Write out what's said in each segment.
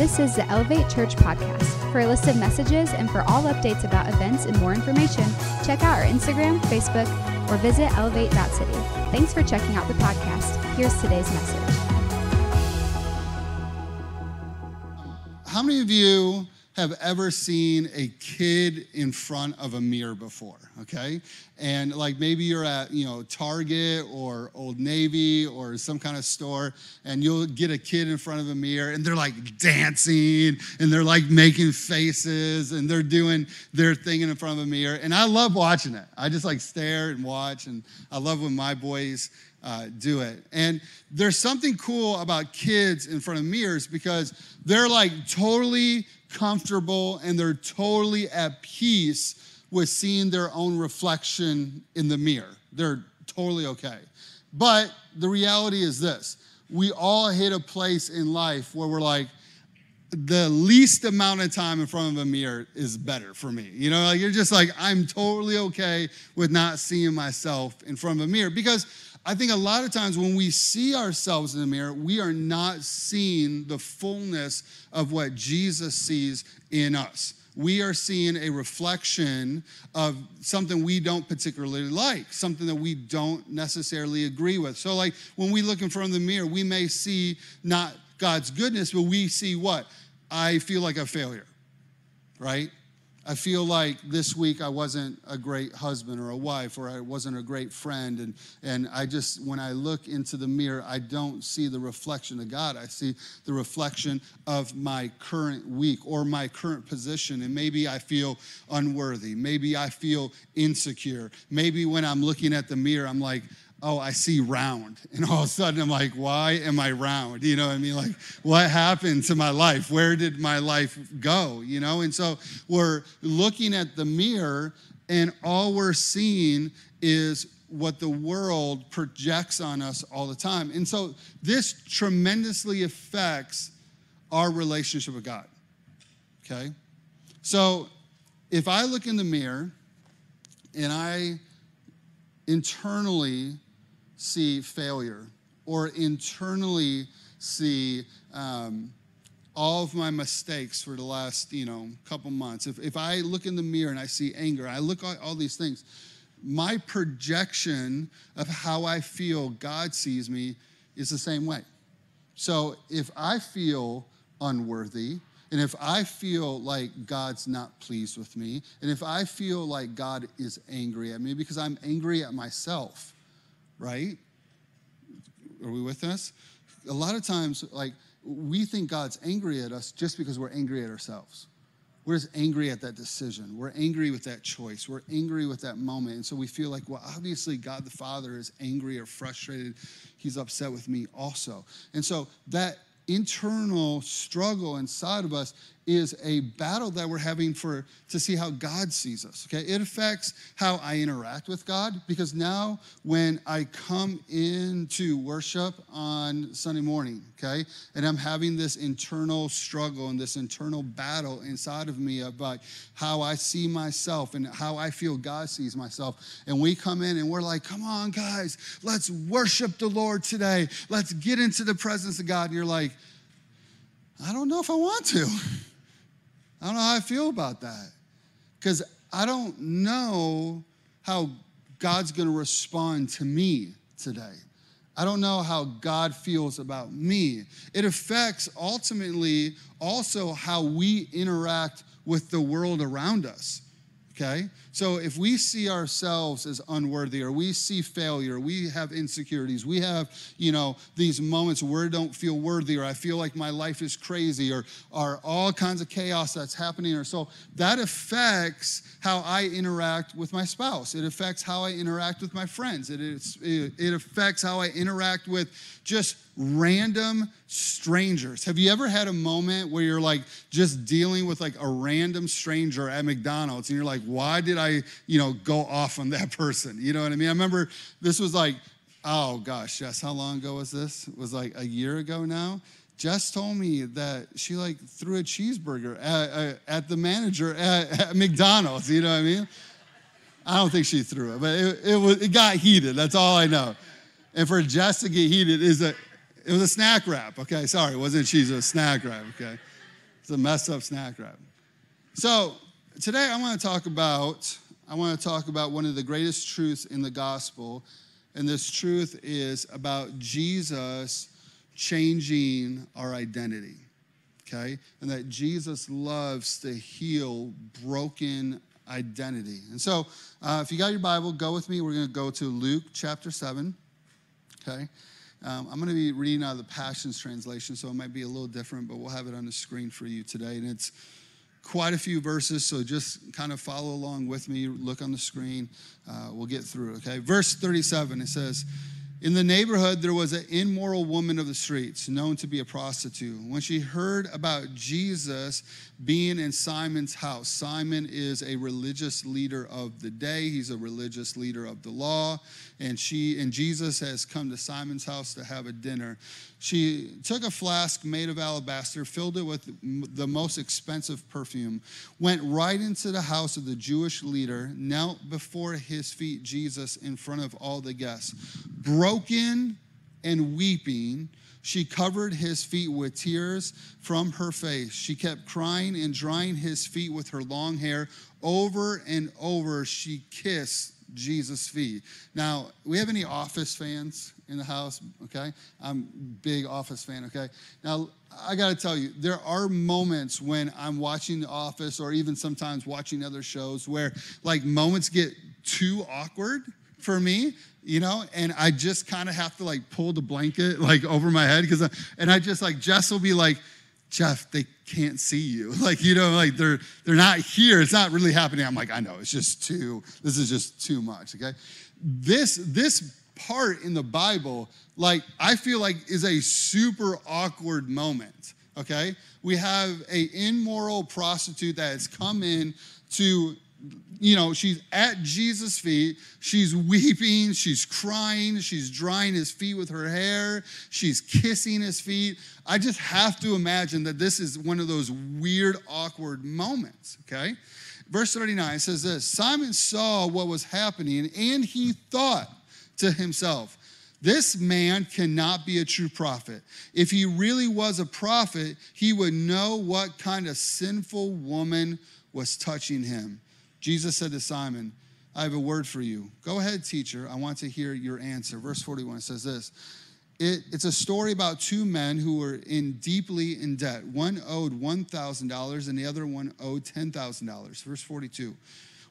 This is the Elevate Church podcast. For a list of messages and for all updates about events and more information, check out our Instagram, Facebook, or visit elevate.city. Thanks for checking out the podcast. Here's today's message. How many of you have ever seen a kid in front of a mirror before, okay? And like maybe you're at, you know, Target or Old Navy or some kind of store and you'll get a kid in front of a mirror and they're like dancing and they're like making faces and they're doing their thing in front of a mirror. And I love watching it. I just like stare and watch and I love when my boys uh, do it. And there's something cool about kids in front of mirrors because they're like totally comfortable and they're totally at peace with seeing their own reflection in the mirror. They're totally okay. But the reality is this we all hit a place in life where we're like, the least amount of time in front of a mirror is better for me. You know, like you're just like, I'm totally okay with not seeing myself in front of a mirror because I think a lot of times when we see ourselves in the mirror, we are not seeing the fullness of what Jesus sees in us. We are seeing a reflection of something we don't particularly like, something that we don't necessarily agree with. So, like when we look in front of the mirror, we may see not God's goodness, but we see what? I feel like a failure, right? I feel like this week I wasn't a great husband or a wife, or I wasn't a great friend. And, and I just, when I look into the mirror, I don't see the reflection of God. I see the reflection of my current week or my current position. And maybe I feel unworthy. Maybe I feel insecure. Maybe when I'm looking at the mirror, I'm like, oh, I see round. And all of a sudden I'm like, why am I round? You know what I mean? Like, what happened to my life? Where did my life go? You know? And so we're looking at the mirror, and all we're seeing is what the world projects on us all the time. And so this tremendously affects our relationship with God. Okay? So if I look in the mirror and I internally see failure or internally see um, all of my mistakes for the last you know couple months. If, if i look in the mirror and i see anger i look at all these things my projection of how i feel god sees me is the same way. So if i feel unworthy and if I feel like God's not pleased with me, and if I feel like God is angry at me because I'm angry at myself, right? Are we with us? A lot of times, like, we think God's angry at us just because we're angry at ourselves. We're just angry at that decision. We're angry with that choice. We're angry with that moment. And so we feel like, well, obviously, God the Father is angry or frustrated. He's upset with me also. And so that internal struggle inside of us is a battle that we're having for to see how God sees us. Okay, it affects how I interact with God because now when I come into worship on Sunday morning, okay, and I'm having this internal struggle and this internal battle inside of me about how I see myself and how I feel God sees myself, and we come in and we're like, "Come on, guys, let's worship the Lord today. Let's get into the presence of God." And you're like, "I don't know if I want to." I don't know how I feel about that because I don't know how God's going to respond to me today. I don't know how God feels about me. It affects ultimately also how we interact with the world around us okay? So if we see ourselves as unworthy or we see failure, we have insecurities, we have, you know, these moments where I don't feel worthy or I feel like my life is crazy or, or all kinds of chaos that's happening or so that affects how I interact with my spouse. It affects how I interact with my friends. It, is, it, it affects how I interact with just random strangers. Have you ever had a moment where you're like just dealing with like a random stranger at McDonald's and you're like, why did I, you know, go off on that person? You know what I mean? I remember this was like, oh gosh, Jess, how long ago was this? It was like a year ago now. Jess told me that she like threw a cheeseburger at, at, at the manager at, at, McDonald's. You know what I mean? I don't think she threw it, but it, it, was, it got heated. That's all I know. And for Jess to get heated is a it was a snack wrap, okay? Sorry, it wasn't cheese, it was a snack wrap, okay? It's a messed up snack wrap. So today I want to talk about I want to talk about one of the greatest truths in the gospel, and this truth is about Jesus changing our identity. Okay? And that Jesus loves to heal broken identity. And so, uh, if you got your Bible, go with me. We're going to go to Luke chapter 7. Okay? Um, I'm going to be reading out of the Passions Translation, so it might be a little different, but we'll have it on the screen for you today. And it's quite a few verses, so just kind of follow along with me. Look on the screen. Uh, we'll get through it, okay? Verse 37, it says, in the neighborhood, there was an immoral woman of the streets, known to be a prostitute. When she heard about Jesus being in Simon's house, Simon is a religious leader of the day. He's a religious leader of the law, and she and Jesus has come to Simon's house to have a dinner. She took a flask made of alabaster, filled it with the most expensive perfume, went right into the house of the Jewish leader, knelt before his feet, Jesus, in front of all the guests. Broken and weeping, she covered his feet with tears from her face. She kept crying and drying his feet with her long hair. Over and over, she kissed Jesus' feet. Now, we have any Office fans in the house? Okay, I'm big Office fan. Okay, now I got to tell you, there are moments when I'm watching The Office or even sometimes watching other shows where like moments get too awkward for me you know and i just kind of have to like pull the blanket like over my head because and i just like jess will be like Jeff, they can't see you. Like, you know, like they're they're not here. It's not really happening. I'm like, I know, it's just too, this is just too much. Okay. This this part in the Bible, like, I feel like is a super awkward moment. Okay. We have a immoral prostitute that has come in to you know, she's at Jesus' feet. She's weeping. She's crying. She's drying his feet with her hair. She's kissing his feet. I just have to imagine that this is one of those weird, awkward moments, okay? Verse 39 says this Simon saw what was happening and he thought to himself, this man cannot be a true prophet. If he really was a prophet, he would know what kind of sinful woman was touching him Jesus said to Simon, I have a word for you. Go ahead, teacher. I want to hear your answer. Verse 41 says this it, It's a story about two men who were in deeply in debt. One owed $1,000 and the other one owed $10,000. Verse 42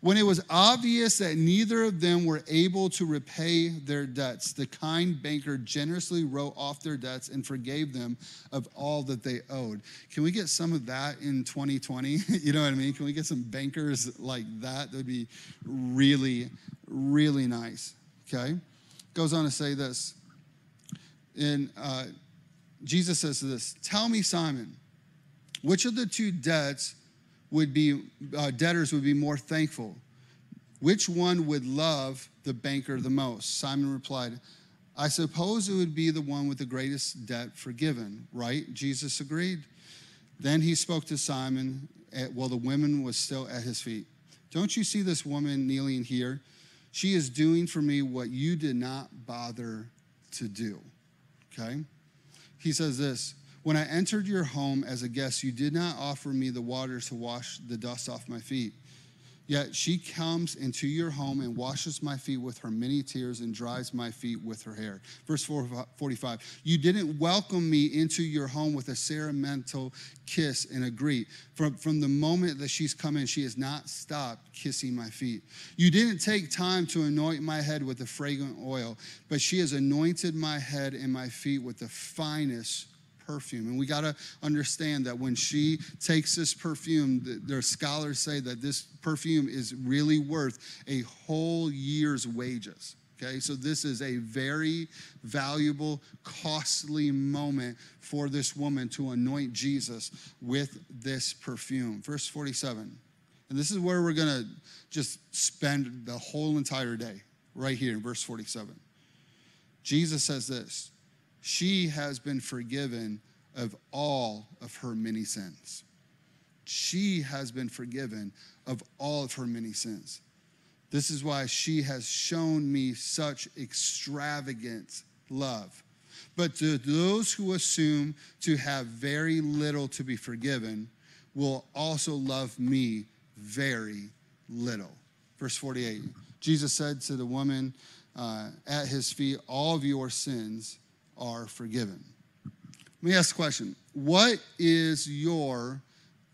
when it was obvious that neither of them were able to repay their debts, the kind banker generously wrote off their debts and forgave them of all that they owed. Can we get some of that in 2020? you know what I mean? Can we get some bankers like that? That would be really, really nice. Okay? Goes on to say this. And uh, Jesus says this Tell me, Simon, which of the two debts would be uh, debtors would be more thankful. Which one would love the banker the most? Simon replied, I suppose it would be the one with the greatest debt forgiven, right? Jesus agreed. Then he spoke to Simon at, while the woman was still at his feet. Don't you see this woman kneeling here? She is doing for me what you did not bother to do. Okay? He says this when I entered your home as a guest, you did not offer me the water to wash the dust off my feet. Yet she comes into your home and washes my feet with her many tears and dries my feet with her hair. Verse 45 You didn't welcome me into your home with a ceremonial kiss and a greet. From, from the moment that she's come in, she has not stopped kissing my feet. You didn't take time to anoint my head with the fragrant oil, but she has anointed my head and my feet with the finest perfume. And we got to understand that when she takes this perfume, their scholars say that this perfume is really worth a whole year's wages. Okay, so this is a very valuable, costly moment for this woman to anoint Jesus with this perfume. Verse 47. And this is where we're going to just spend the whole entire day, right here in verse 47. Jesus says this she has been forgiven of all of her many sins. She has been forgiven of all of her many sins. This is why she has shown me such extravagant love. But to those who assume to have very little to be forgiven, will also love me very little. Verse 48 Jesus said to the woman uh, at his feet, All of your sins are forgiven. Let me ask the question What is your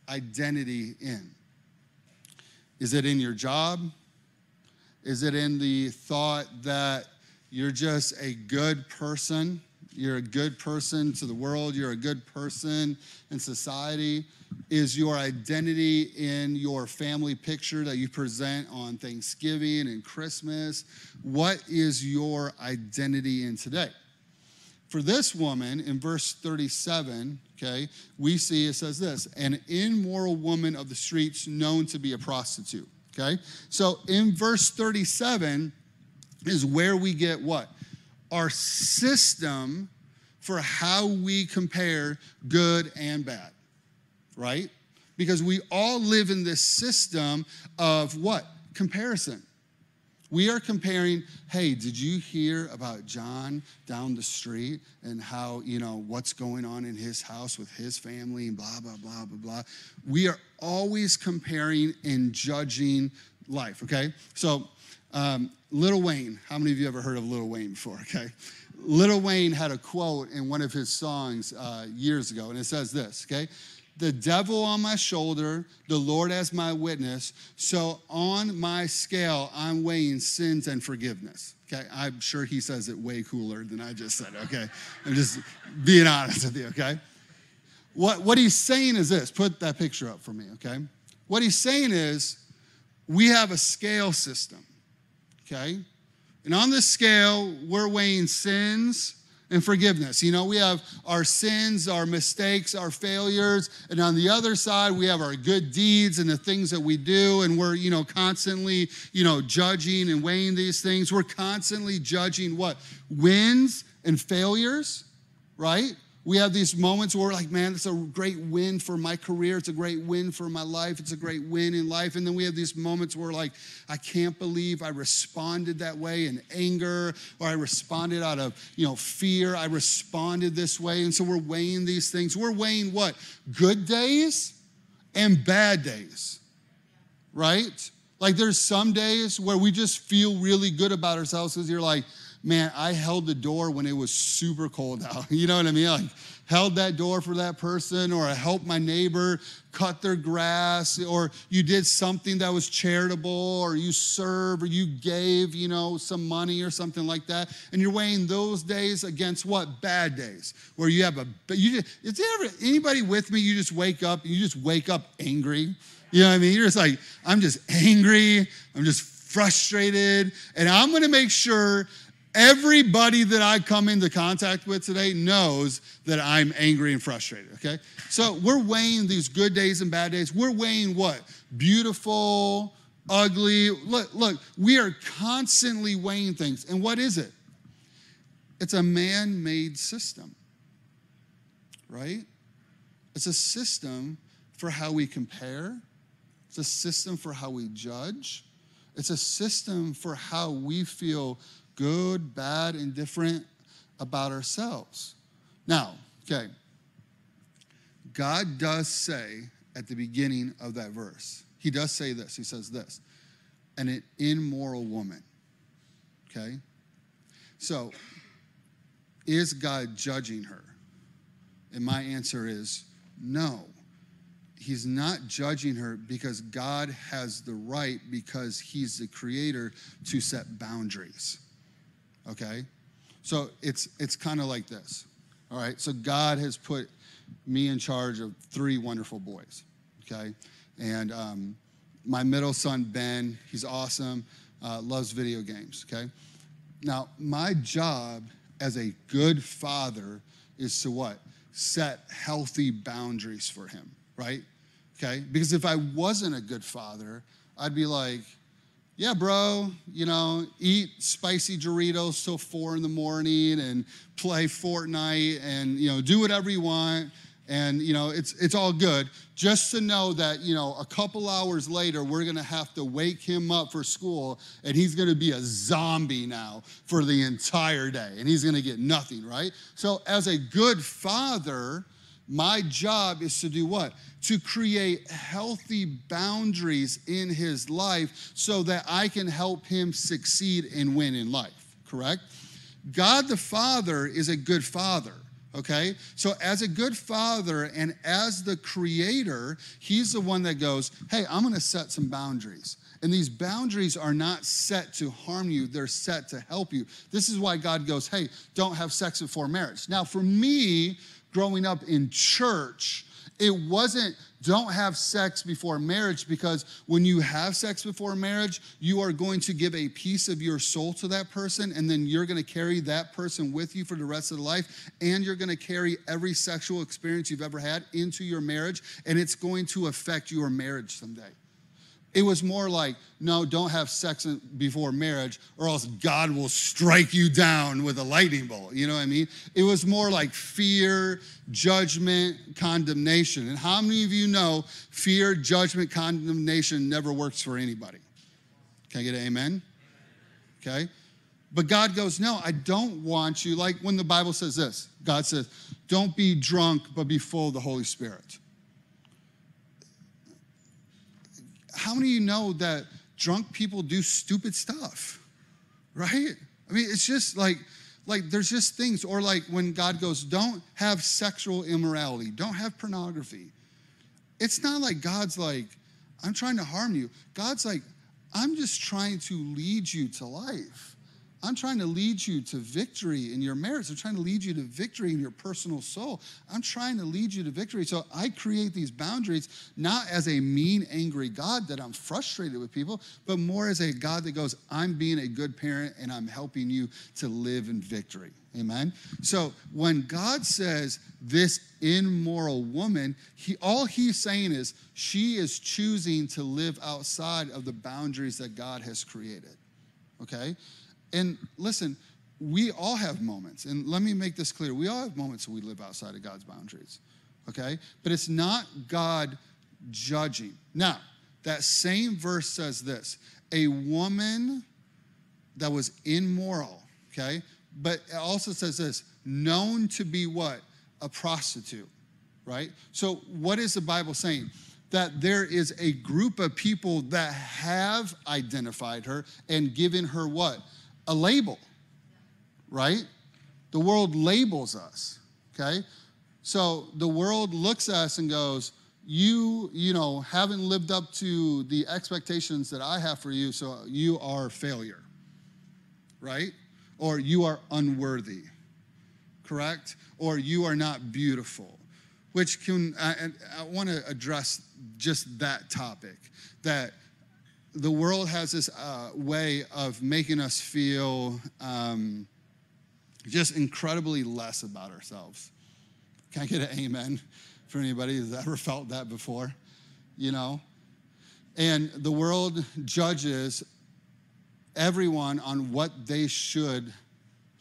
identity in? Is it in your job? Is it in the thought that you're just a good person? You're a good person to the world. You're a good person in society. Is your identity in your family picture that you present on Thanksgiving and Christmas? What is your identity in today? For this woman, in verse 37, okay, we see it says this an immoral woman of the streets known to be a prostitute. Okay? So in verse 37 is where we get what? Our system for how we compare good and bad, right? Because we all live in this system of what? Comparison. We are comparing, hey, did you hear about John down the street and how, you know, what's going on in his house with his family and blah, blah, blah, blah, blah. We are always comparing and judging life, okay? So, um, Lil Wayne, how many of you ever heard of Little Wayne before, okay? Little Wayne had a quote in one of his songs uh, years ago, and it says this, okay? The devil on my shoulder, the Lord as my witness. So on my scale, I'm weighing sins and forgiveness. Okay, I'm sure he says it way cooler than I just said. Okay, I'm just being honest with you. Okay, what what he's saying is this. Put that picture up for me. Okay, what he's saying is we have a scale system. Okay, and on this scale, we're weighing sins and forgiveness. You know, we have our sins, our mistakes, our failures, and on the other side, we have our good deeds and the things that we do, and we're, you know, constantly, you know, judging and weighing these things. We're constantly judging what? Wins and failures, right? We have these moments where we're like, man, it's a great win for my career. It's a great win for my life. It's a great win in life. And then we have these moments where, like, I can't believe I responded that way in anger, or I responded out of, you know, fear. I responded this way. And so we're weighing these things. We're weighing what? Good days and bad days, right? Like, there's some days where we just feel really good about ourselves because you're like, man, I held the door when it was super cold out. You know what I mean? Like, held that door for that person, or I helped my neighbor cut their grass, or you did something that was charitable, or you served, or you gave, you know, some money or something like that. And you're weighing those days against what? Bad days, where you have a, you just, is there anybody with me? You just wake up, you just wake up angry. You know what I mean? You're just like, I'm just angry, I'm just frustrated, and I'm gonna make sure Everybody that I come into contact with today knows that I'm angry and frustrated, okay? So we're weighing these good days and bad days. We're weighing what? Beautiful, ugly. Look, look, we are constantly weighing things. And what is it? It's a man made system, right? It's a system for how we compare, it's a system for how we judge, it's a system for how we feel good, bad, indifferent about ourselves. Now, okay, God does say at the beginning of that verse, He does say this. He says this, an immoral woman. Okay? So, is God judging her? And my answer is no. He's not judging her because God has the right, because He's the creator, to set boundaries okay? So it's it's kind of like this. All right. So God has put me in charge of three wonderful boys. Okay. And um, my middle son Ben, he's awesome, uh, loves video games. Okay. Now my job as a good father is to what? Set healthy boundaries for him. Right. Okay. Because if I wasn't a good father, I'd be like, yeah, bro, you know, eat spicy Doritos till four in the morning and play Fortnite and, you know, do whatever you want. And, you know, it's, it's all good. Just to know that, you know, a couple hours later, we're going to have to wake him up for school and he's going to be a zombie now for the entire day and he's going to get nothing, right? So, as a good father, My job is to do what? To create healthy boundaries in his life so that I can help him succeed and win in life, correct? God the Father is a good father okay? So, as a good father and as the creator, he's the one that goes, hey, I'm gonna set some boundaries. And these boundaries are not set to harm you, they're set to help you. This is why God goes, hey, don't have sex before marriage. Now, for me, growing up in church, it wasn't don't have sex before marriage because when you have sex before marriage, you are going to give a piece of your soul to that person, and then you're going to carry that person with you for the rest of the life, and you're going to carry every sexual experience you've ever had into your marriage, and it's going to affect your marriage someday. It was more like, no, don't have sex before marriage, or else God will strike you down with a lightning bolt. You know what I mean? It was more like fear, judgment, condemnation. And how many of you know fear, judgment, condemnation never works for anybody? Can I get an amen? Okay? But God goes, No, I don't want you. Like when the Bible says this God says, Don't be drunk, but be full of the Holy Spirit. How many of you know that drunk people do stupid stuff? Right? I mean, it's just like, like there's just things, or like when God goes, don't have sexual immorality, don't have pornography. It's not like God's like, I'm trying to harm you. God's like, I'm just trying to lead you to life. I'm trying to lead you to victory in your marriage. I'm trying to lead you to victory in your personal soul. I'm trying to lead you to victory. So I create these boundaries not as a mean, angry God that I'm frustrated with people, but more as a God that goes, I'm being a good parent and I'm helping you to live in victory. Amen. So when God says this immoral woman, he all he's saying is she is choosing to live outside of the boundaries that God has created. Okay? And listen, we all have moments, and let me make this clear. We all have moments we live outside of God's boundaries, okay? But it's not God judging. Now, that same verse says this a woman that was immoral, okay? But it also says this known to be what? A prostitute, right? So, what is the Bible saying? That there is a group of people that have identified her and given her what? A label, right? The world labels us, okay? So the world looks at us and goes, you, you know, haven't lived up to the expectations that I have for you, so you are failure, right? Or you are unworthy, correct? Or you are not beautiful, which can, I, I want to address just that topic that the world has this uh, way of making us feel um, just incredibly less about ourselves. Can I get an amen for anybody who's ever felt that before? You know? And the world judges everyone on what they should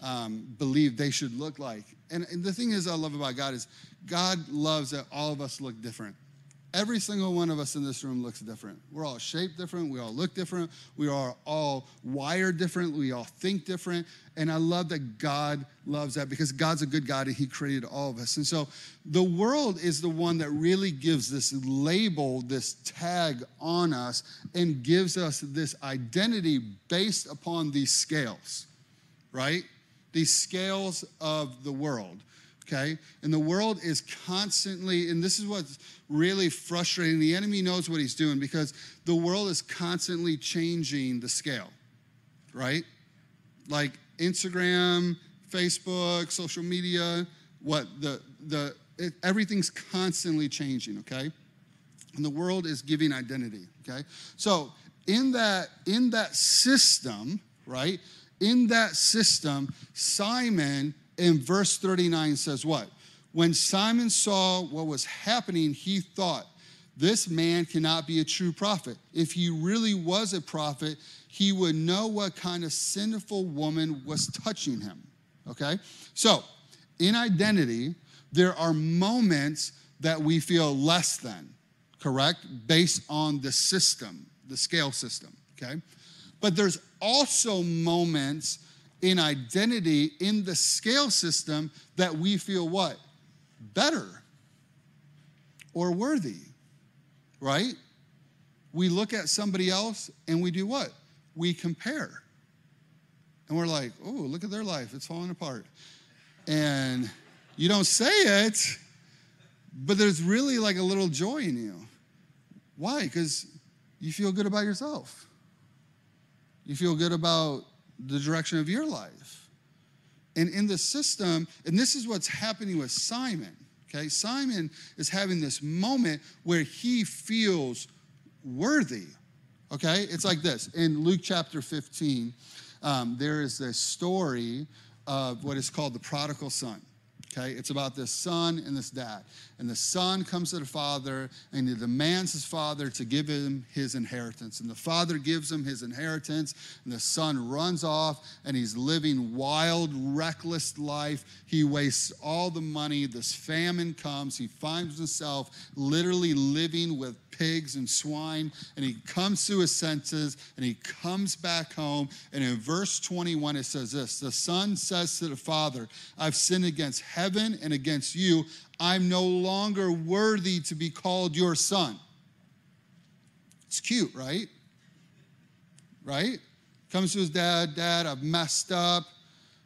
um, believe they should look like. And, and the thing is, I love about God is God loves that all of us look different. Every single one of us in this room looks different. We're all shaped different. We all look different. We are all wired different. We all think different. And I love that God loves that because God's a good God and He created all of us. And so the world is the one that really gives this label, this tag on us, and gives us this identity based upon these scales, right? These scales of the world okay? And the world is constantly, and this is what's really frustrating. The enemy knows what he's doing because the world is constantly changing the scale, right? Like Instagram, Facebook, social media, what the, the, it, everything's constantly changing, okay? And the world is giving identity, okay? So in that, in that system, right? In that system, Simon in verse 39 says what? When Simon saw what was happening, he thought, this man cannot be a true prophet. If he really was a prophet, he would know what kind of sinful woman was touching him. Okay? So, in identity, there are moments that we feel less than, correct? Based on the system, the scale system, okay? But there's also moments in identity in the scale system that we feel what? Better, or worthy, right? We look at somebody else and we do what? We compare. And we're like, oh, look at their life. It's falling apart. And you don't say it, but there's really like a little joy in you. Why? Because you feel good about yourself. You feel good about the direction of your life. And in the system, and this is what's happening with Simon, okay? Simon is having this moment where he feels worthy, okay? It's like this in Luke chapter 15, um, there is a story of what is called the prodigal son. Okay, it's about this son and this dad. And the son comes to the father and he demands his father to give him his inheritance. And the father gives him his inheritance, and the son runs off and he's living wild, reckless life. He wastes all the money. This famine comes. He finds himself literally living with pigs and swine, and he comes to his senses and he comes back home. And in verse 21, it says this The son says to the father, I've sinned against heaven and against you. I'm no longer worthy to be called your son. It's cute, right? Right? Comes to his dad, Dad, I've messed up.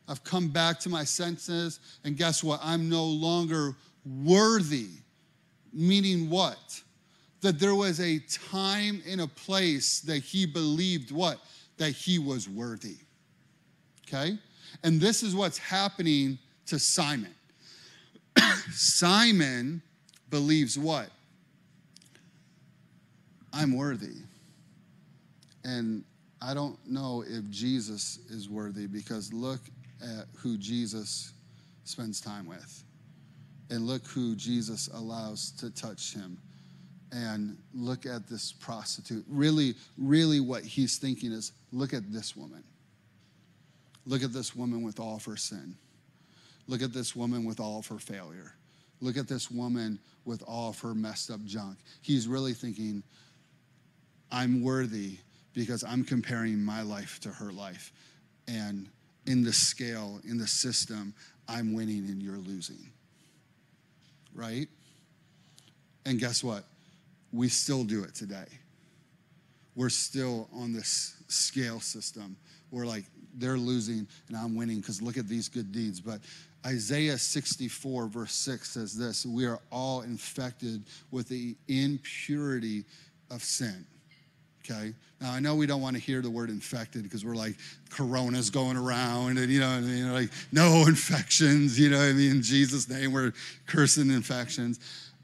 I've come back to my senses. And guess what? I'm no longer worthy. Meaning what? that there was a time and a place that he believed what? That he was worthy. Okay? And this is what's happening to Simon. Simon believes what? I'm worthy. And I don't know if Jesus is worthy because look at who Jesus spends time with. And look who Jesus allows to touch him and look at this prostitute. Really, really, what he's thinking is look at this woman. Look at this woman with all of her sin. Look at this woman with all of her failure. Look at this woman with all of her messed up junk. He's really thinking, I'm worthy because I'm comparing my life to her life. And in the scale, in the system, I'm winning and you're losing. Right? And guess what? we still do it today. We're still on this scale system. We're like, they're losing and I'm winning because look at these good deeds. But Isaiah 64, verse 6 says this We are all infected with the impurity of sin. Okay? Now, I know we don't want to hear the word infected because we're like, corona's going around and, you know, you know, like, no infections, you know, I mean, in Jesus' name, we're cursing infections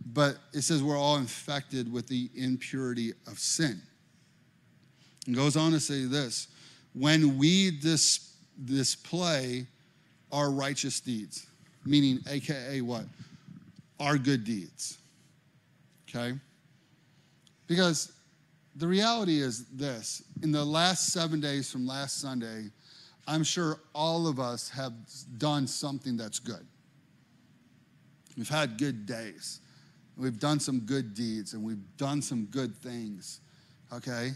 but it says we're all infected with the impurity of sin. And goes on to say this when we dis- display our righteous deeds, meaning AKA what? Our good deeds. Okay? Because the reality is this in the last seven days from last Sunday, I'm sure all of us have done something that's good. We've had good days. We've done some good deeds and we've done some good things, okay?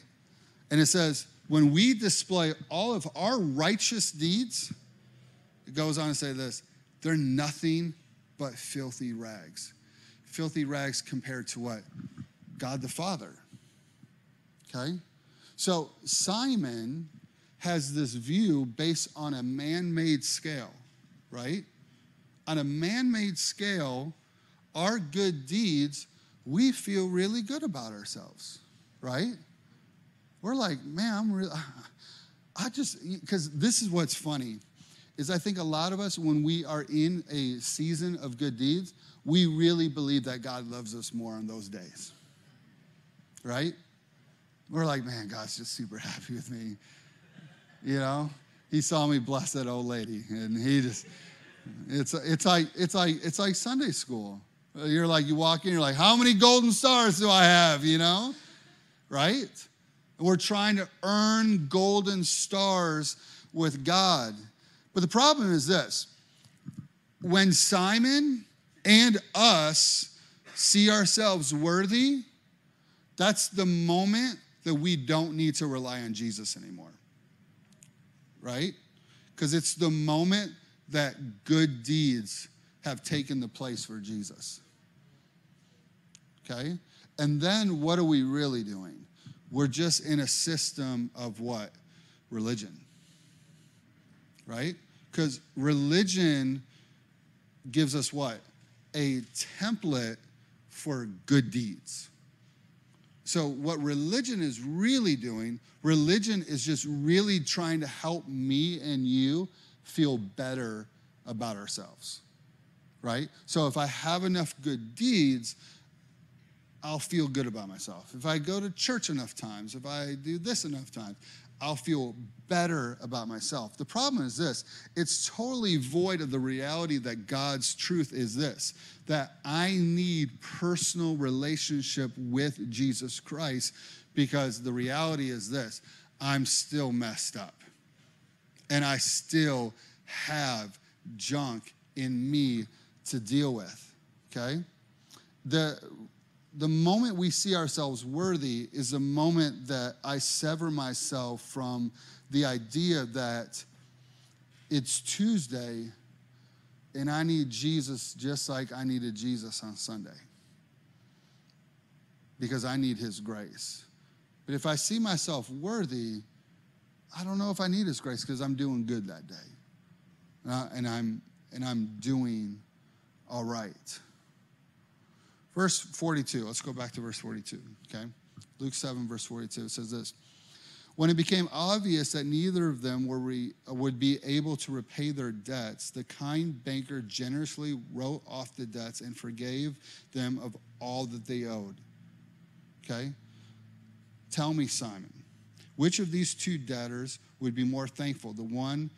And it says, when we display all of our righteous deeds, it goes on to say this they're nothing but filthy rags. Filthy rags compared to what? God the Father. Okay? So Simon has this view based on a man made scale, right? On a man made scale, our good deeds, we feel really good about ourselves, right? We're like, man, I'm really, I just, because this is what's funny, is I think a lot of us, when we are in a season of good deeds, we really believe that God loves us more on those days, right? We're like, man, God's just super happy with me. You know, he saw me bless that old lady, and he just, it's, it's like, it's like, it's like Sunday school. You're like, you walk in, you're like, how many golden stars do I have, you know? Right? We're trying to earn golden stars with God. But the problem is this when Simon and us see ourselves worthy, that's the moment that we don't need to rely on Jesus anymore. Right? Because it's the moment that good deeds have taken the place for Jesus. okay? And then what are we really doing? We're just in a system of what? Religion, right? Because religion gives us what? A template for good deeds. So, what religion is really doing, religion is just really trying to help me and you feel better about ourselves, right? So, if I have enough good deeds, I'll feel good about myself. If I go to church enough times, if I do this enough times, I'll feel better about myself. The problem is this it's totally void of the reality that God's truth is this that I need personal relationship with Jesus Christ because the reality is this I'm still messed up and I still have junk in me to deal with. Okay? The the moment we see ourselves worthy is the moment that I sever myself from the idea that it's Tuesday and I need Jesus just like I needed Jesus on Sunday because I need his grace. But if I see myself worthy, I don't know if I need his grace because I'm doing good that day. and, I'm, and I'm doing all right. Verse 42, let's go back to verse 42, okay? Luke 7, verse 42, it says this When it became obvious that neither of them were re, would be able to repay their debts, the kind banker generously wrote off the debts and forgave them of all that they owed. Okay? Tell me, Simon, which of these two debtors would be more thankful? The one,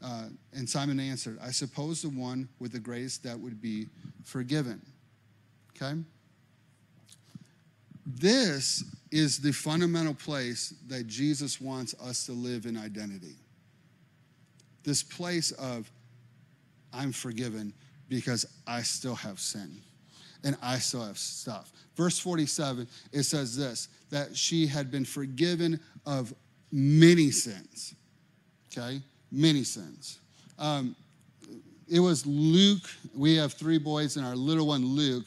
uh, and Simon answered, I suppose the one with the greatest debt would be forgiven. Okay? This is the fundamental place that Jesus wants us to live in identity. This place of, I'm forgiven because I still have sin and I still have stuff. Verse 47, it says this that she had been forgiven of many sins. Okay? Many sins. Um, it was Luke. We have three boys, and our little one, Luke,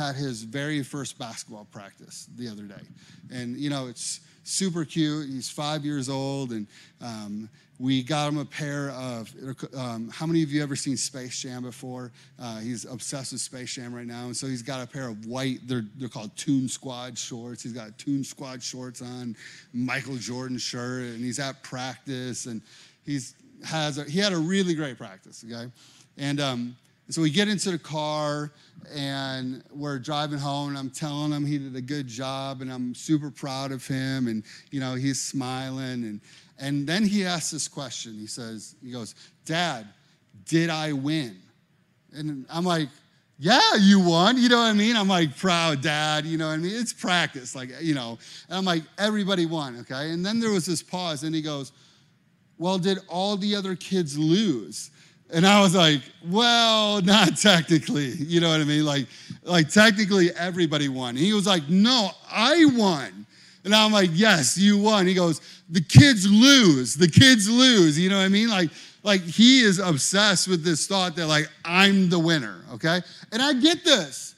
had his very first basketball practice the other day. And, you know, it's super cute. He's five years old, and um, we got him a pair of. Um, how many of you ever seen Space Jam before? Uh, he's obsessed with Space Jam right now, and so he's got a pair of white. They're they're called Tune Squad shorts. He's got Tune Squad shorts on, Michael Jordan shirt, and he's at practice, and he's has a, he had a really great practice. Okay, and um, so we get into the car and we're driving home and I'm telling him he did a good job and I'm super proud of him and you know he's smiling and and then he asks this question. He says, he goes, "Dad, did I win?" And I'm like, "Yeah, you won." You know what I mean? I'm like, "Proud dad." You know what I mean? It's practice, like you know. And I'm like, "Everybody won, okay?" And then there was this pause, and he goes, "Well, did all the other kids lose?" And I was like, well, not technically. You know what I mean? Like, like technically everybody won. He was like, no, I won. And I'm like, yes, you won. He goes, the kids lose. The kids lose. You know what I mean? Like, like he is obsessed with this thought that like I'm the winner. Okay. And I get this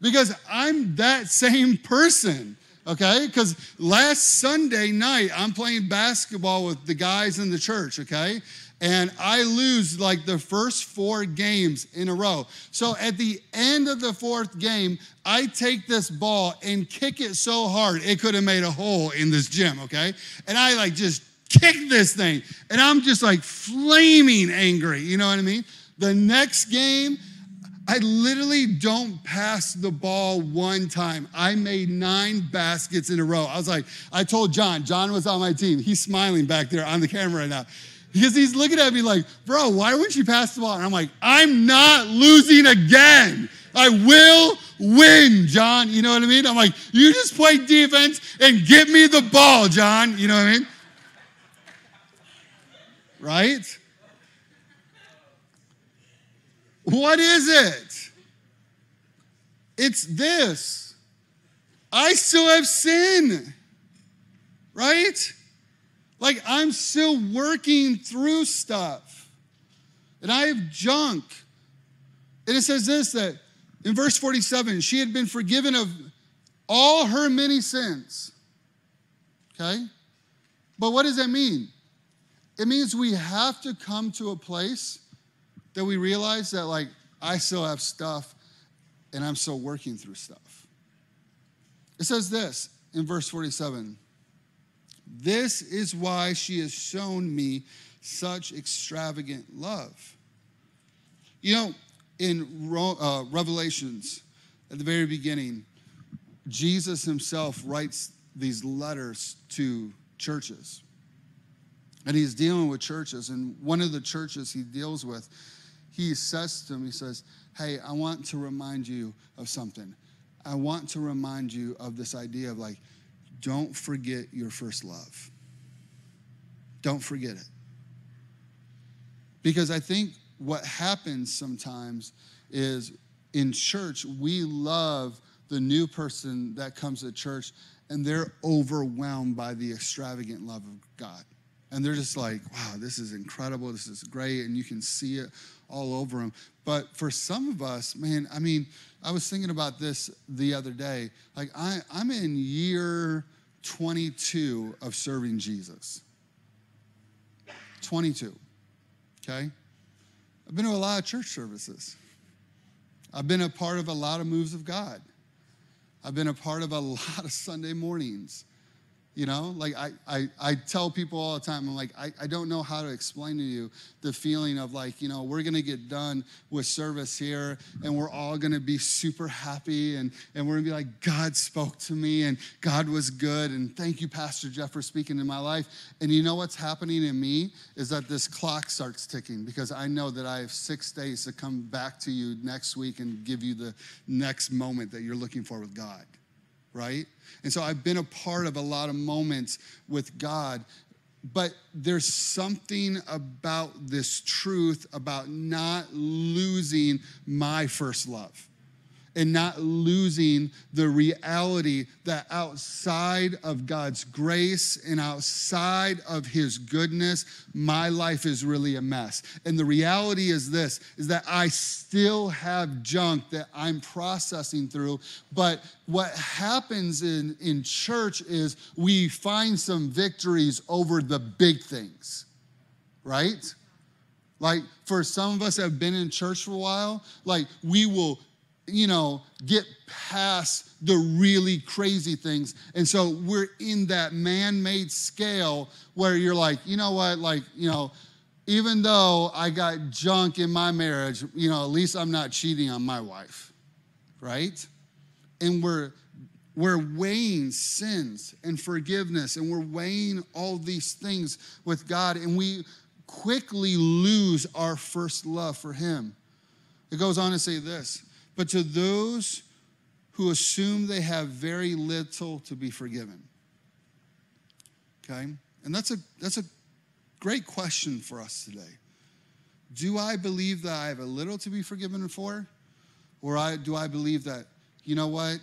because I'm that same person. Okay. Because last Sunday night, I'm playing basketball with the guys in the church. Okay and I lose like the first four games in a row. So at the end of the fourth game, I take this ball and kick it so hard it could have made a hole in this gym, okay? And I like just kick this thing, and I'm just like flaming angry, you know what I mean? The next game, I literally don't pass the ball one time. I made nine baskets in a row. I was like, I told John, John was on my team. He's smiling back there on the camera right now. Because he's looking at me like, bro, why wouldn't you pass the ball? And I'm like, I'm not losing again. I will win, John. You know what I mean? I'm like, you just play defense and give me the ball, John. You know what I mean? Right? What is it? It's this. I still have sin. Right? Like I'm still working through stuff. And I have junk. And it says this that in verse 47, she had been forgiven of all her many sins. Okay? But what does that mean? It means we have to come to a place that we realize that, like, I still have stuff and I'm still working through stuff. It says this in verse 47 This is why she has shown me such extravagant love. You know, in uh, Revelations, at the very beginning, Jesus himself writes these letters to churches. And he's dealing with churches. And one of the churches he deals with, he says to them, he says, Hey, I want to remind you of something. I want to remind you of this idea of like, don't forget your first love. Don't forget it. Because I think what happens sometimes is in church, we love the new person that comes to church and they're overwhelmed by the extravagant love of God. And they're just like, wow, this is incredible. This is great. And you can see it all over them. But for some of us, man, I mean, I was thinking about this the other day. Like, I, I'm in year 22 of serving Jesus. 22. Okay? I've been to a lot of church services. I've been a part of a lot of moves of God. I've been a part of a lot of Sunday mornings. You know, like I, I, I tell people all the time, I'm like, I, I don't know how to explain to you the feeling of like, you know, we're to get done with service here and we're all to be super happy and, and we're to be like, God spoke to me and God was good. And thank you, Pastor Jeff, for speaking in my life. And you know what's happening in me is that this clock starts ticking because I know that I have six days to come back to you next week and give you the next moment that you're looking for with God right? And so I've been a part of a lot of moments with God, but there's something about this truth about not losing my first love and not losing the reality that outside of God's grace and outside of his goodness, my life is really a mess. And the reality is this is that I still have junk that I'm processing through, but what happens in, in church is we find some victories over the big things, right? Like for some of us that have been in church for a while, like we will you know, get past the really crazy things. And so we're in that man made scale where you're like, you know what, like, you know, even though I got junk in my marriage, you know, at least I'm not cheating on my wife, right? And we're we're weighing sins and forgiveness and we're weighing all these things with God and we quickly lose our first love for him. It goes on to say this but to those who assume they have very little to be forgiven. Okay? And that's a, that's a great question for us today. Do I believe that I have a little to be forgiven for? Or I, do I believe that, you know what?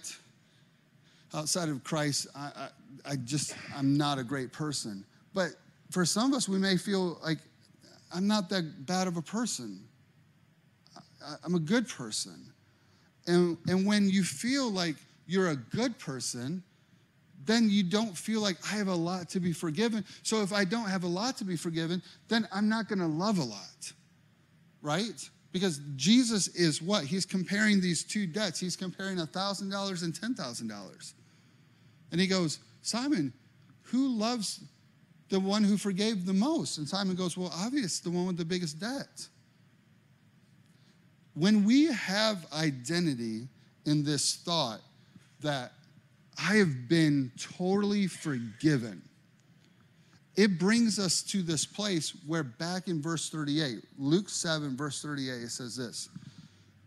Outside of Christ, I, I, I just, I'm not a great person. But for some of us, we may feel like I'm not that bad of a person. I, I'm a good person. And, and when you feel like you're a good person, then you don't feel like I have a lot to be forgiven. So if I don't have a lot to be forgiven, then I'm not going to love a lot, right? Because Jesus is what? He's comparing these two debts. He's comparing $1,000 and $10,000. And he goes, Simon, who loves the one who forgave the most? And Simon goes, Well, obvious, the one with the biggest debt. When we have identity in this thought that I have been totally forgiven, it brings us to this place where back in verse 38, Luke 7, verse 38, it says this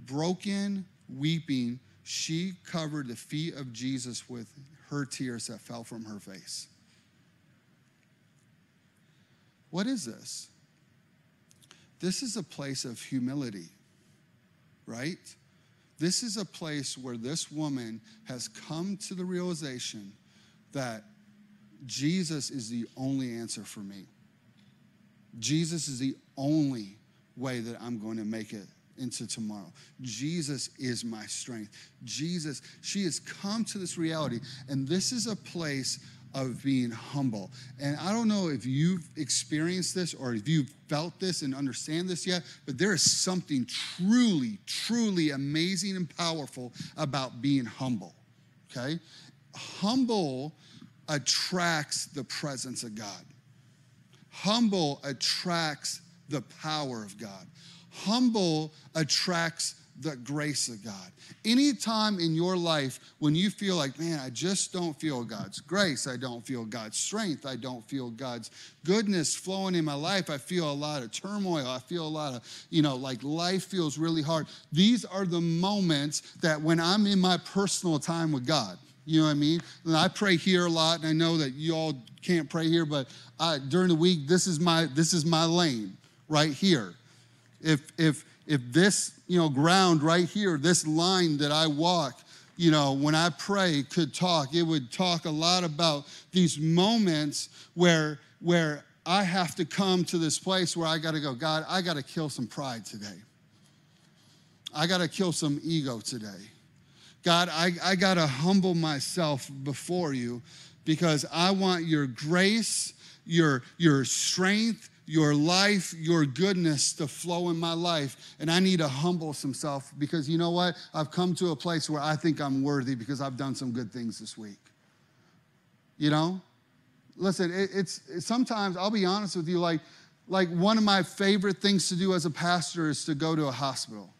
Broken, weeping, she covered the feet of Jesus with her tears that fell from her face. What is this? This is a place of humility right? This is a place where this woman has come to the realization that Jesus is the only answer for me. Jesus is the only way that I'm going to make it into tomorrow. Jesus is my strength. Jesus, she has come to this reality. And this is a place of being humble. And I don't know if you've experienced this or if you've felt this and understand this yet, but there is something truly, truly amazing and powerful about being humble. Okay? Humble attracts the presence of God. Humble attracts the power of God. Humble attracts the grace of God. Anytime in your life when you feel like, man, I just don't feel God's grace, I don't feel God's strength, I don't feel God's goodness flowing in my life, I feel a lot of turmoil, I feel a lot of, you know, like life feels really hard. These are the moments that when I'm in my personal time with God, you know what I mean? And I pray here a lot, and I know that you all can't pray here, but I, during the week, this is my this is my lane right here. If if if this, you know, ground right here, this line that I walk, you know, when I pray could talk, it would talk a lot about these moments where where I have to come to this place where I got to go, God, I got to kill some pride today. I got to kill some ego today. God, I, I got to humble myself before you because I want your grace, your, your strength, your life, your goodness to flow in my life. And I need to humble some self because you know what? I've come to a place where I think I'm worthy because I've done some good things this week. You know? Listen, it, it's, it's sometimes, I'll be honest with you, like, like one of my favorite things to do as a pastor is to go to a hospital.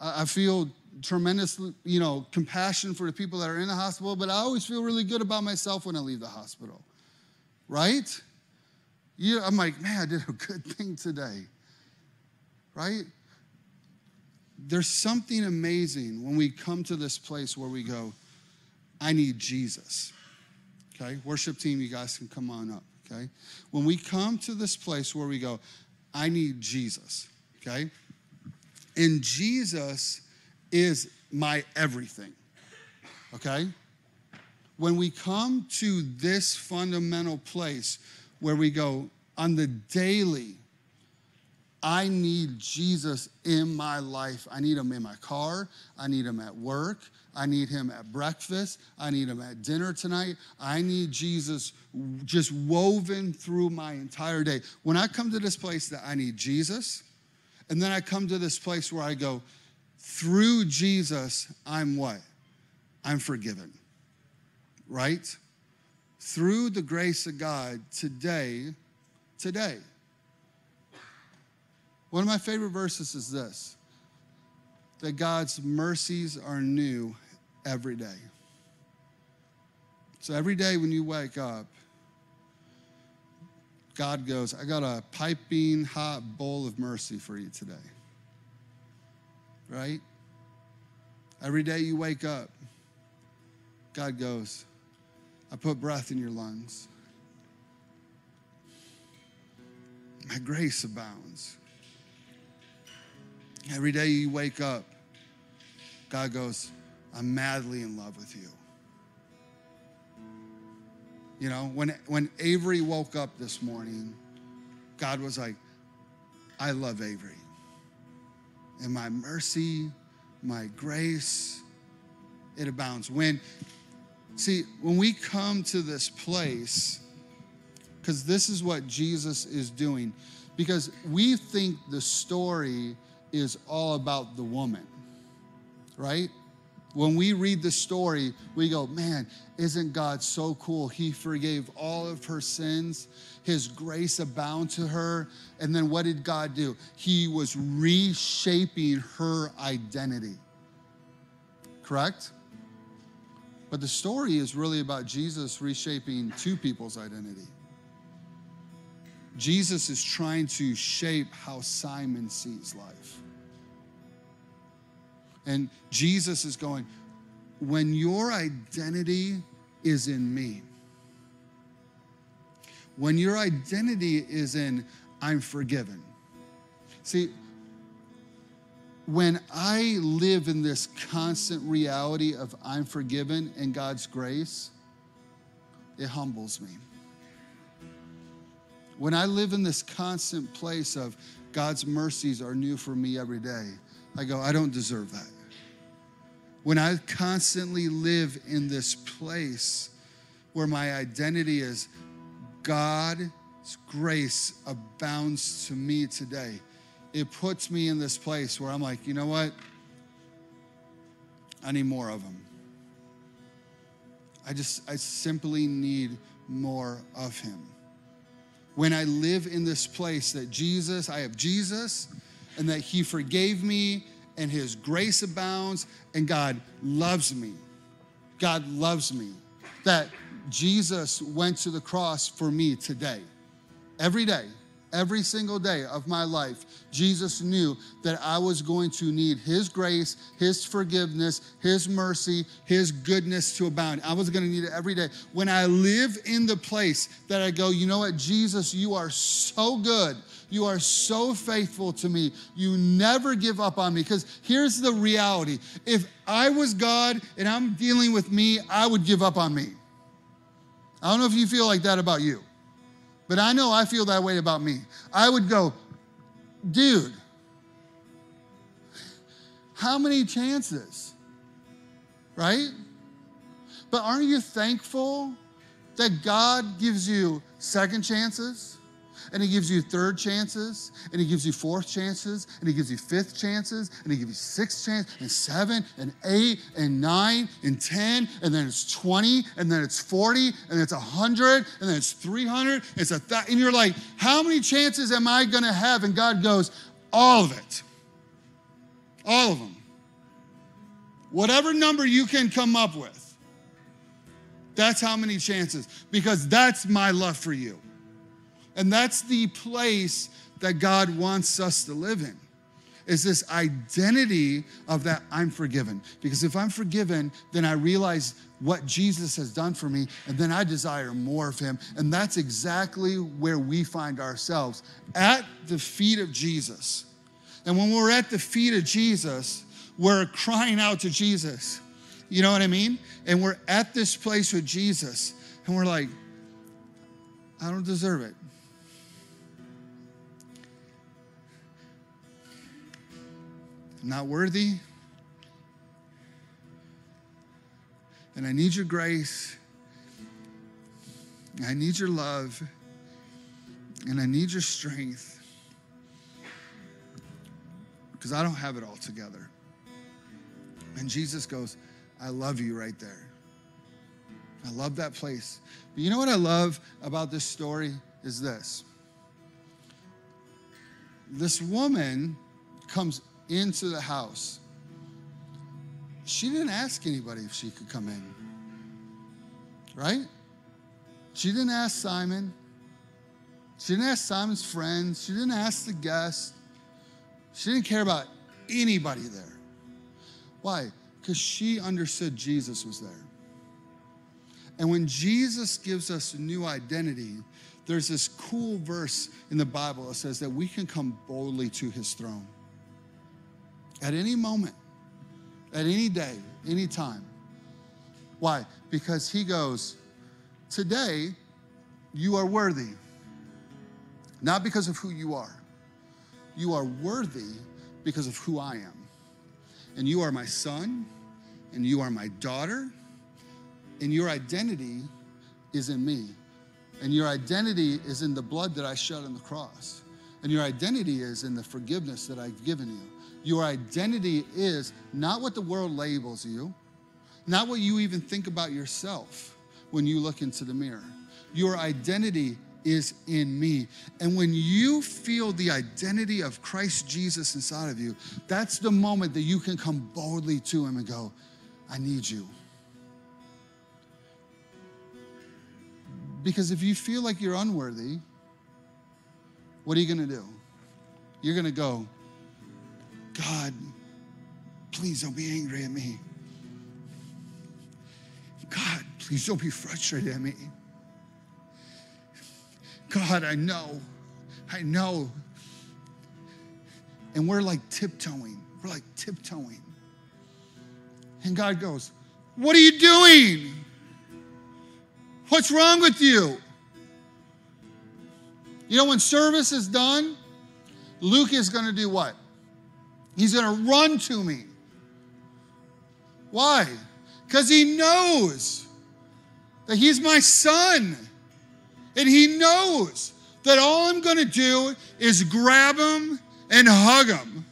I, I feel tremendous, you know, compassion for the people that are in the hospital, but I always feel really good about myself when I leave the hospital. Right? You, I'm like, man, I did a good thing today. Right? There's something amazing when we come to this place where we go, I need Jesus. Okay? Worship team, you guys can come on up. Okay? When we come to this place where we go, I need Jesus. Okay? And Jesus is my everything. Okay? When we come to this fundamental place where we go on the daily, I need Jesus in my life. I need him in my car. I need him at work. I need him at breakfast. I need him at dinner tonight. I need Jesus just woven through my entire day. When I come to this place that I need Jesus, and then I come to this place where I go, through Jesus, I'm what? I'm forgiven. Right? Through the grace of God today, today. One of my favorite verses is this that God's mercies are new every day. So every day when you wake up, God goes, I got a piping hot bowl of mercy for you today. Right? Every day you wake up, God goes, I put breath in your lungs. My grace abounds. Every day you wake up, God goes, I'm madly in love with you. You know, when, when Avery woke up this morning, God was like, I love Avery. And my mercy, my grace, it abounds. When See, when we come to this place, because this is what Jesus is doing, because we think the story is all about the woman, right? When we read the story, we go, man, isn't God so cool? He forgave all of her sins. His grace abound to her. And then what did God do? He was reshaping her identity. Correct? But the story is really about Jesus reshaping two people's identity. Jesus is trying to shape how Simon sees life. And Jesus is going, when your identity is in me, when your identity is in, I'm forgiven. See, when I live in this constant reality of I'm forgiven and God's grace, it humbles me. when I live in this constant place of God's mercies are new for me every day, I go, I don't deserve that. When I constantly live in this place where my identity is God's grace abounds to me today, it puts me in this place where I'm like, you know what? I need more of Him. I just, I simply need more of Him. When I live in this place that Jesus, I have Jesus, and that He forgave me, and His grace abounds, and God loves me. God loves me. That Jesus went to the cross for me today, every day every single day of my life, Jesus knew that I was going to need His grace, His forgiveness, His mercy, His goodness to abound. I was going to need it every day. When I live in the place that I go, you know what, Jesus, you are so good. You are so faithful to me. You never give up on me. Because here's the reality if I was God and I'm dealing with me, I would give up on me. I don't know if you feel like that about you. But I know I feel that way about me. I would go, dude, how many chances? Right? But aren't you thankful that God gives you second chances? And he gives you third chances, and he gives you fourth chances, and he gives you fifth chances, and he gives you sixth chance, and seven, and eight, and nine, and 10, and then it's 20, and then it's 40, and it's 100, and then it's 300, it's a th- and you're like, how many chances am I gonna have? And God goes, all of it. All of them. Whatever number you can come up with. That's how many chances, because that's my love for you. And that's the place that God wants us to live in. Is this identity of that I'm forgiven. Because if I'm forgiven, then I realize what Jesus has done for me, and then I desire more of him. And that's exactly where we find ourselves at the feet of Jesus. And when we're at the feet of Jesus, we're crying out to Jesus. You know what I mean? And we're at this place with Jesus, and we're like, I don't deserve it. Not worthy. And I need your grace. I need your love. And I need your strength. Because I don't have it all together. And Jesus goes, I love you right there. I love that place. But you know what I love about this story is this. This woman comes into the house. She didn't ask anybody if she could come in, right? She didn't ask Simon. She didn't ask Simon's friends. She didn't ask the guests. She didn't care about anybody there. Why? Because she understood Jesus was there. And when Jesus gives us a new identity, there's this cool verse in the Bible that says that we can come boldly to his throne at any moment, at any day, any time. Why? Because he goes, Today, you are worthy. Not because of who you are. You are worthy because of who I am. And you are my son, and you are my daughter, and your identity is in me. And your identity is in the blood that I shed on the cross. And your identity is in the forgiveness that I've given you. Your identity is not what the world labels you, not what you even think about yourself when you look into the mirror. Your identity is in me. And when you feel the identity of Christ Jesus inside of you, that's the moment that you can come boldly to Him and go, I need you. Because if you feel like you're unworthy, what are you to do? You're to go, God, please don't be angry at me. God, please don't be frustrated at me. God, I know, I know. And we're like tiptoeing. We're like tiptoeing. And God goes, What are you doing? What's wrong with you? You know, when service is done, Luke is going to do what? He's going to run to me. Why? Because he knows that he's my son. And he knows that all I'm going to do is grab him and hug him.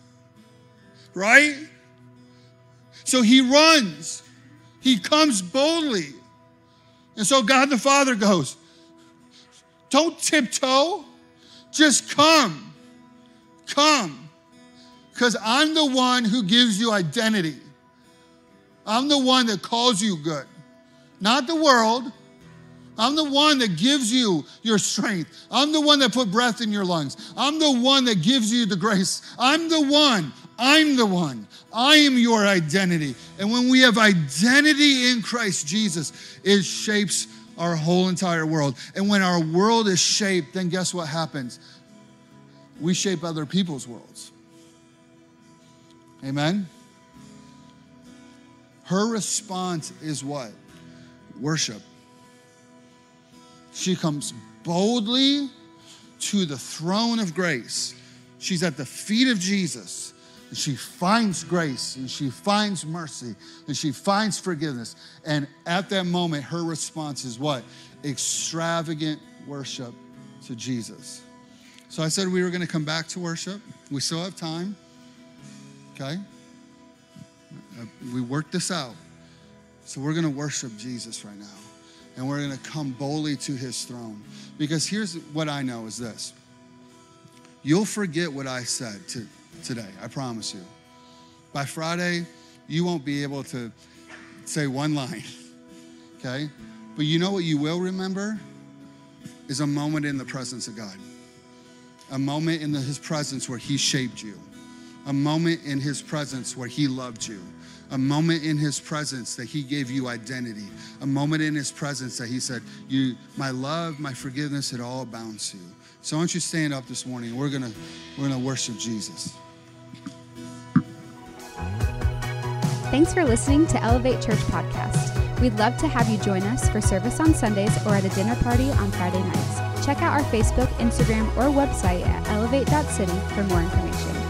Right? So he runs. He comes boldly. And so God the Father goes, Don't tiptoe, just come. Come. Because I'm the one who gives you identity. I'm the one that calls you good, not the world. I'm the one that gives you your strength. I'm the one that put breath in your lungs. I'm the one that gives you the grace. I'm the one. I'm the one. I am your identity. And when we have identity in Christ Jesus, it shapes our whole entire world. And when our world is shaped, then guess what happens? We shape other people's worlds. Amen? Her response is what? Worship. She comes boldly to the throne of grace. She's at the feet of Jesus. And she finds grace and she finds mercy and she finds forgiveness. And at that moment, her response is what? Extravagant worship to Jesus. So I said we were going to come back to worship. We still have time. Okay? Uh, we worked this out. So we're going to worship Jesus right now. And we're going to come boldly to his throne. Because here's what I know is this. You'll forget what I said to, today, I promise you. By Friday, you won't be able to say one line. Okay? But you know what you will remember? Is a moment in the presence of God. A moment in the, his presence where he shaped you. A moment in his presence where he loved you a moment in his presence that he gave you identity, a moment in his presence that he said, "You, my love, my forgiveness, it all abounds to you." So, why don't you stand up this morning? We're gonna we're gonna worship Jesus. Thanks for listening to Elevate Church podcast. We'd love to have you join us for service on Sundays or at a dinner party on Friday nights. Check out our Facebook, Instagram, or website at elevate.city for more information.